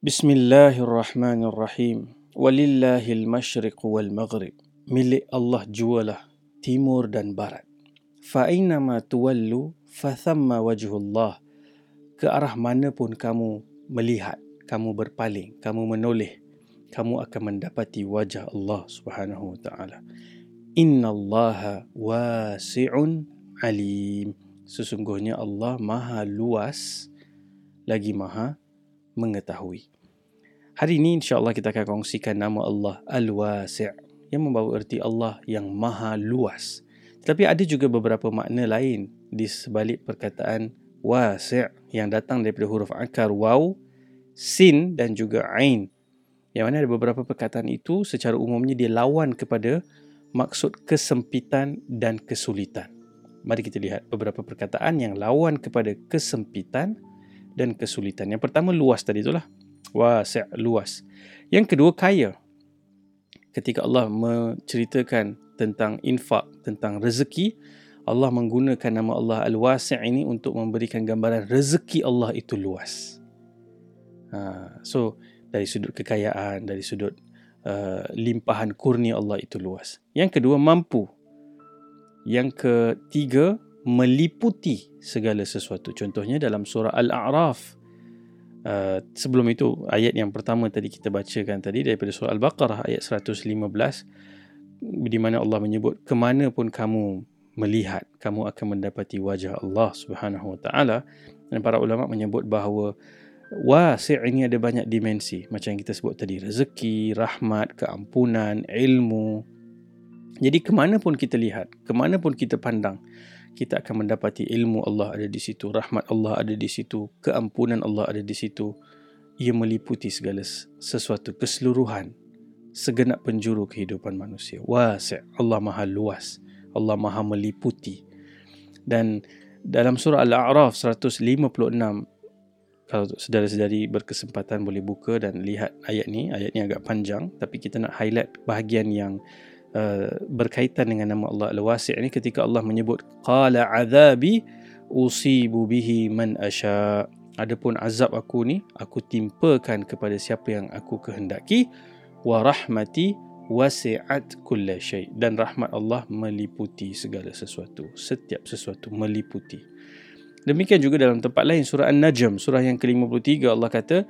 Bismillahirrahmanirrahim. Walillahil masyriq wal maghrib. Milik Allah jualah timur dan barat. Fa ma tuwallu fa thamma wajhullah. Ke arah mana pun kamu melihat, kamu berpaling, kamu menoleh, kamu akan mendapati wajah Allah Subhanahu wa taala. Innallaha wasi'un alim. Sesungguhnya Allah Maha luas lagi Maha mengetahui. Hari ini insya-Allah kita akan kongsikan nama Allah Al-Wasi' yang membawa erti Allah yang maha luas. Tetapi ada juga beberapa makna lain di sebalik perkataan wasi' yang datang daripada huruf akar waw, sin dan juga ain. Yang mana ada beberapa perkataan itu secara umumnya dia lawan kepada maksud kesempitan dan kesulitan. Mari kita lihat beberapa perkataan yang lawan kepada kesempitan dan kesulitan. Yang pertama luas tadi itulah. Wasi' luas. Yang kedua kaya. Ketika Allah menceritakan tentang infak, tentang rezeki, Allah menggunakan nama Allah Al-Wasi' ini untuk memberikan gambaran rezeki Allah itu luas. Ha, so dari sudut kekayaan, dari sudut uh, limpahan kurnia Allah itu luas. Yang kedua mampu. Yang ketiga meliputi segala sesuatu. Contohnya dalam surah Al-A'raf. Uh, sebelum itu ayat yang pertama tadi kita bacakan tadi daripada surah Al-Baqarah ayat 115 di mana Allah menyebut kemana pun kamu melihat kamu akan mendapati wajah Allah Subhanahu wa taala dan para ulama menyebut bahawa wasi' ini ada banyak dimensi macam yang kita sebut tadi rezeki, rahmat, keampunan, ilmu. Jadi kemana pun kita lihat, kemana pun kita pandang, kita akan mendapati ilmu Allah ada di situ, rahmat Allah ada di situ, keampunan Allah ada di situ. Ia meliputi segala sesuatu keseluruhan segenap penjuru kehidupan manusia. Wasi' Allah Maha luas. Allah Maha meliputi. Dan dalam surah Al-A'raf 156 kalau saudara-saudari berkesempatan boleh buka dan lihat ayat ni, ayat ni agak panjang tapi kita nak highlight bahagian yang Uh, berkaitan dengan nama Allah Al-Wasi' ini ketika Allah menyebut qala azabi usibu bihi man asya adapun azab aku ni aku timpakan kepada siapa yang aku kehendaki. Wa rahmati wasi'at kulla syai. Dan rahmat Allah meliputi segala sesuatu. Setiap sesuatu meliputi. Demikian juga dalam tempat lain surah An-Najm surah yang ke-53 Allah kata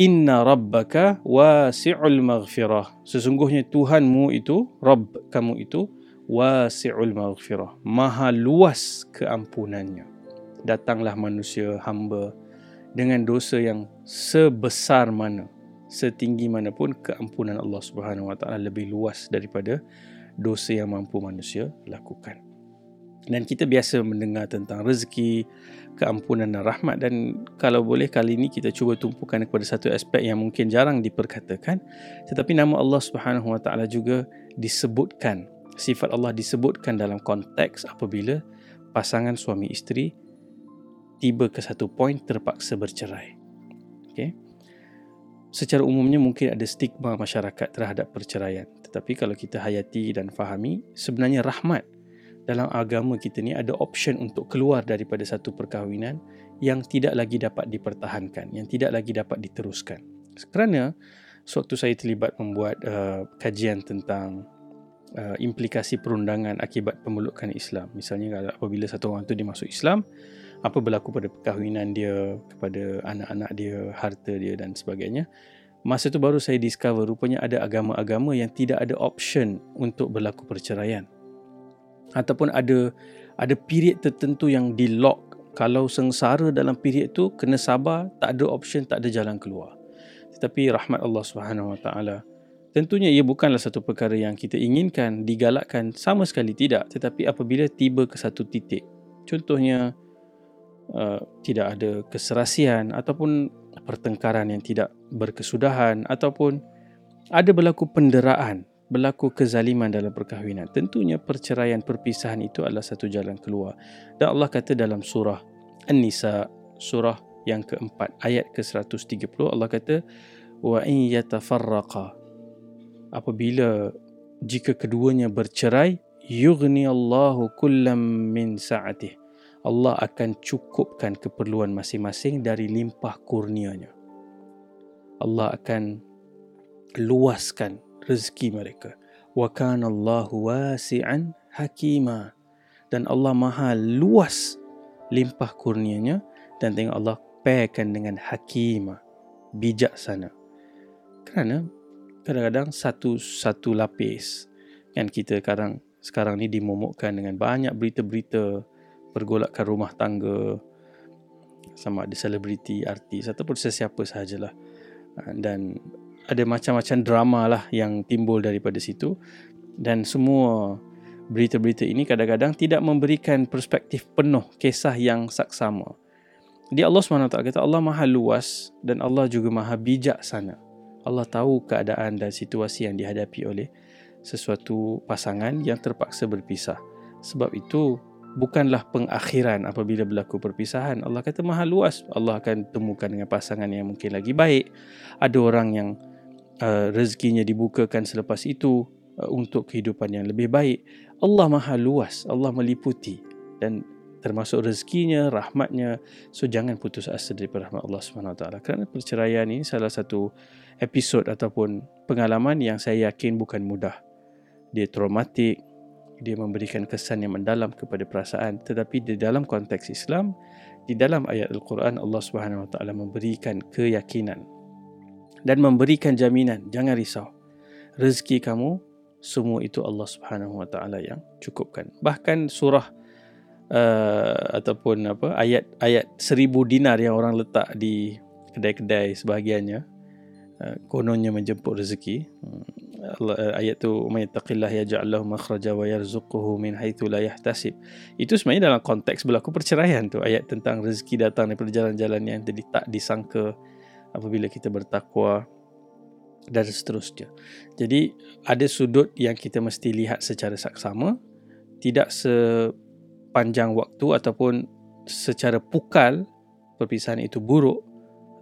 Inna rabbaka wasi'ul maghfirah. Sesungguhnya Tuhanmu itu, Rabb kamu itu, wasi'ul maghfirah. Maha luas keampunannya. Datanglah manusia hamba dengan dosa yang sebesar mana, setinggi mana pun keampunan Allah Subhanahu Wa Taala lebih luas daripada dosa yang mampu manusia lakukan. Dan kita biasa mendengar tentang rezeki, keampunan dan rahmat dan kalau boleh kali ini kita cuba tumpukan kepada satu aspek yang mungkin jarang diperkatakan tetapi nama Allah Subhanahu Wa Taala juga disebutkan sifat Allah disebutkan dalam konteks apabila pasangan suami isteri tiba ke satu poin terpaksa bercerai. Okay. Secara umumnya mungkin ada stigma masyarakat terhadap perceraian tetapi kalau kita hayati dan fahami sebenarnya rahmat dalam agama kita ni ada option untuk keluar daripada satu perkahwinan yang tidak lagi dapat dipertahankan, yang tidak lagi dapat diteruskan. Kerana sewaktu saya terlibat membuat uh, kajian tentang uh, implikasi perundangan akibat pemelukan Islam. Misalnya kalau apabila satu orang tu dimasuk Islam, apa berlaku pada perkahwinan dia, kepada anak-anak dia, harta dia dan sebagainya. Masa tu baru saya discover rupanya ada agama-agama yang tidak ada option untuk berlaku perceraian ataupun ada ada period tertentu yang di lock. Kalau sengsara dalam period tu kena sabar tak ada option tak ada jalan keluar. Tetapi rahmat Allah Subhanahu Wa Taala. Tentunya ia bukanlah satu perkara yang kita inginkan digalakkan sama sekali tidak. Tetapi apabila tiba ke satu titik contohnya uh, tidak ada keserasian ataupun pertengkaran yang tidak berkesudahan ataupun ada berlaku penderaan berlaku kezaliman dalam perkahwinan. Tentunya perceraian perpisahan itu adalah satu jalan keluar. Dan Allah kata dalam surah An-Nisa, surah yang keempat, ayat ke-130, Allah kata, Wa in yatafarraqa apabila jika keduanya bercerai yughni Allahu kullam min sa'atih Allah akan cukupkan keperluan masing-masing dari limpah kurnianya Allah akan luaskan rezeki mereka. Wa kana Allahu wasi'an hakima. Dan Allah Maha luas limpah kurnianya dan tengok Allah pairkan dengan hakima, bijaksana. Kerana kadang-kadang satu satu lapis kan kita sekarang sekarang ni dimomokkan dengan banyak berita-berita pergolakan rumah tangga sama ada selebriti, artis ataupun sesiapa sahajalah. Dan ada macam-macam drama lah yang timbul daripada situ dan semua berita-berita ini kadang-kadang tidak memberikan perspektif penuh kisah yang saksama. Di Allah SWT kata Allah maha luas dan Allah juga maha bijak sana. Allah tahu keadaan dan situasi yang dihadapi oleh sesuatu pasangan yang terpaksa berpisah. Sebab itu bukanlah pengakhiran apabila berlaku perpisahan. Allah kata maha luas. Allah akan temukan dengan pasangan yang mungkin lagi baik. Ada orang yang Uh, rezekinya dibukakan selepas itu uh, untuk kehidupan yang lebih baik. Allah Maha luas, Allah meliputi dan termasuk rezekinya, rahmatnya. So jangan putus asa daripada rahmat Allah Subhanahu taala. Kerana perceraian ini salah satu episod ataupun pengalaman yang saya yakin bukan mudah. Dia traumatik, dia memberikan kesan yang mendalam kepada perasaan tetapi di dalam konteks Islam di dalam ayat Al-Quran Allah Subhanahu Wa Taala memberikan keyakinan dan memberikan jaminan jangan risau. Rezeki kamu semua itu Allah Subhanahu Wa Taala yang cukupkan. Bahkan surah uh, ataupun apa ayat ayat seribu dinar yang orang letak di kedai-kedai sebahagiannya uh, kononnya menjemput rezeki. Hmm, Allah, uh, ayat tu may taqillah yaj'al lahu makhraja wa yarzuquhu min haitsu la yahtasib. Itu sebenarnya dalam konteks berlaku perceraian tu ayat tentang rezeki datang daripada jalan-jalan yang tak disangka apabila kita bertakwa dan seterusnya. Jadi ada sudut yang kita mesti lihat secara saksama, tidak sepanjang waktu ataupun secara pukal perpisahan itu buruk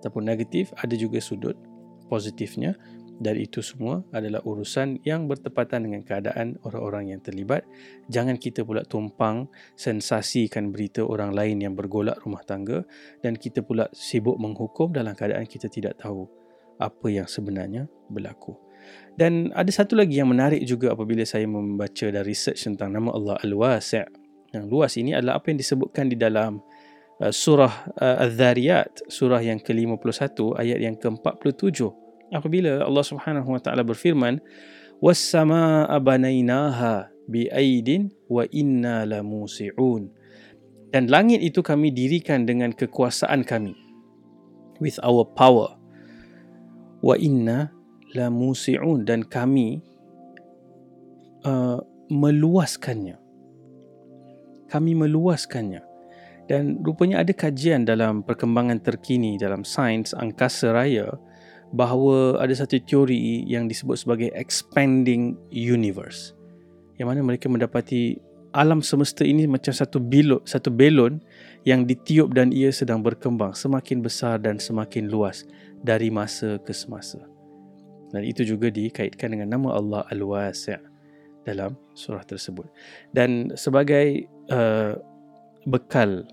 ataupun negatif, ada juga sudut positifnya dan itu semua adalah urusan yang bertepatan dengan keadaan orang-orang yang terlibat. Jangan kita pula tumpang sensasikan berita orang lain yang bergolak rumah tangga dan kita pula sibuk menghukum dalam keadaan kita tidak tahu apa yang sebenarnya berlaku. Dan ada satu lagi yang menarik juga apabila saya membaca dan research tentang nama Allah Al-Wasi' yang luas ini adalah apa yang disebutkan di dalam uh, surah uh, Al-Dhariyat, surah yang ke-51 ayat yang ke-47 apabila Allah Subhanahu wa taala berfirman was-samaa'a banainaha bi'aidin wa inna lamusi'un. Dan langit itu kami dirikan dengan kekuasaan kami with our power. Wa inna lamusi'un. Dan kami uh, meluaskannya. Kami meluaskannya. Dan rupanya ada kajian dalam perkembangan terkini dalam sains angkasa raya bahawa ada satu teori yang disebut sebagai expanding universe. Yang mana mereka mendapati alam semesta ini macam satu bilot satu belon yang ditiup dan ia sedang berkembang semakin besar dan semakin luas dari masa ke semasa. Dan itu juga dikaitkan dengan nama Allah Al-Wasi' dalam surah tersebut. Dan sebagai uh, bekal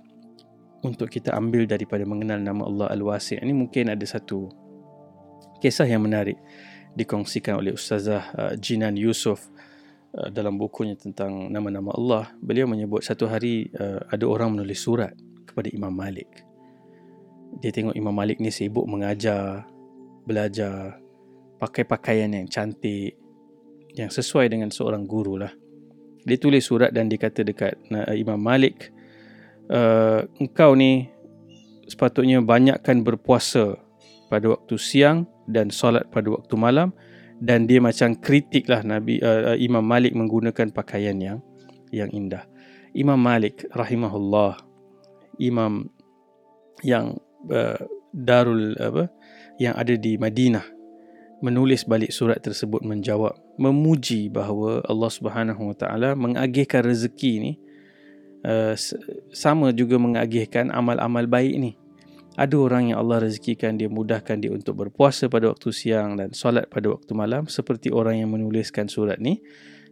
untuk kita ambil daripada mengenal nama Allah Al-Wasi' ini mungkin ada satu kisah yang menarik dikongsikan oleh Ustazah uh, Jinan Yusof uh, dalam bukunya tentang nama-nama Allah. Beliau menyebut satu hari uh, ada orang menulis surat kepada Imam Malik. Dia tengok Imam Malik ni sibuk mengajar, belajar, pakai pakaian yang cantik, yang sesuai dengan seorang guru lah. Dia tulis surat dan dikata dekat uh, Imam Malik, uh, engkau ni sepatutnya banyakkan berpuasa pada waktu siang dan solat pada waktu malam dan dia macam kritik lah Nabi uh, Imam Malik menggunakan pakaian yang yang indah. Imam Malik rahimahullah imam yang uh, darul apa yang ada di Madinah menulis balik surat tersebut menjawab memuji bahawa Allah Subhanahu Wa Taala mengagihkan rezeki ni uh, sama juga mengagihkan amal-amal baik ni ada orang yang Allah rezekikan dia mudahkan dia untuk berpuasa pada waktu siang dan solat pada waktu malam seperti orang yang menuliskan surat ni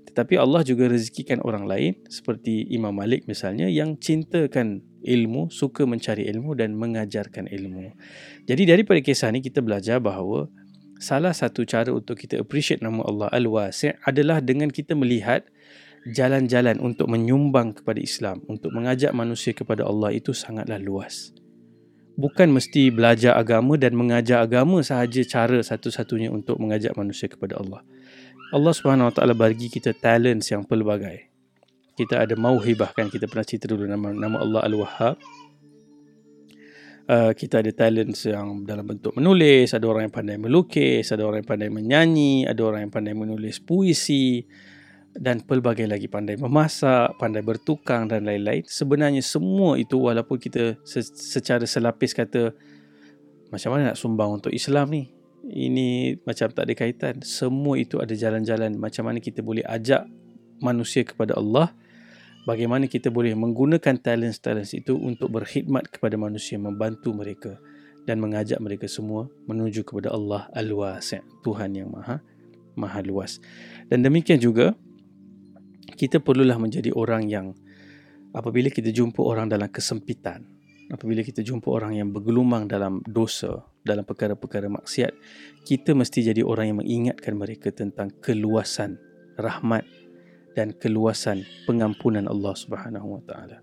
Tetapi Allah juga rezekikan orang lain seperti Imam Malik misalnya yang cintakan ilmu, suka mencari ilmu dan mengajarkan ilmu. Jadi daripada kisah ni kita belajar bahawa salah satu cara untuk kita appreciate nama Allah Al-Wasi' adalah dengan kita melihat jalan-jalan untuk menyumbang kepada Islam, untuk mengajak manusia kepada Allah itu sangatlah luas. Bukan mesti belajar agama dan mengajar agama sahaja cara satu-satunya untuk mengajak manusia kepada Allah. Allah Subhanahu Wa Taala bagi kita talents yang pelbagai. Kita ada mauhibah kan kita pernah cerita dulu nama nama Allah Al-Wahhab. Uh, kita ada talents yang dalam bentuk menulis, ada orang yang pandai melukis, ada orang yang pandai menyanyi, ada orang yang pandai menulis puisi dan pelbagai lagi pandai memasak, pandai bertukang dan lain-lain. Sebenarnya semua itu walaupun kita secara selapis kata macam mana nak sumbang untuk Islam ni? ini macam tak ada kaitan. Semua itu ada jalan-jalan macam mana kita boleh ajak manusia kepada Allah. Bagaimana kita boleh menggunakan talent-talent itu untuk berkhidmat kepada manusia, membantu mereka dan mengajak mereka semua menuju kepada Allah Al-Wasi' Tuhan yang Maha Maha Luas. Dan demikian juga kita perlulah menjadi orang yang apabila kita jumpa orang dalam kesempitan, apabila kita jumpa orang yang bergelumang dalam dosa, dalam perkara-perkara maksiat, kita mesti jadi orang yang mengingatkan mereka tentang keluasan rahmat dan keluasan pengampunan Allah Subhanahu Wa Taala.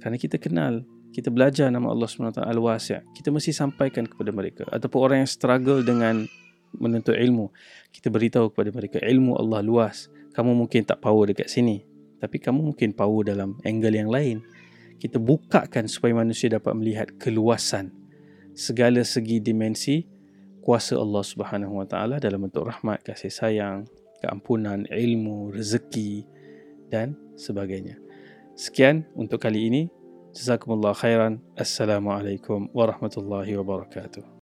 Kerana kita kenal, kita belajar nama Allah Subhanahu Wa Taala Al-Wasi', kita mesti sampaikan kepada mereka ataupun orang yang struggle dengan menuntut ilmu, kita beritahu kepada mereka ilmu Allah luas. Kamu mungkin tak power dekat sini, tapi kamu mungkin power dalam angle yang lain. Kita bukakan supaya manusia dapat melihat keluasan segala segi dimensi kuasa Allah Subhanahu Wa Taala dalam bentuk rahmat, kasih sayang, keampunan, ilmu, rezeki dan sebagainya. Sekian untuk kali ini. Jazakumullah khairan. Assalamualaikum warahmatullahi wabarakatuh.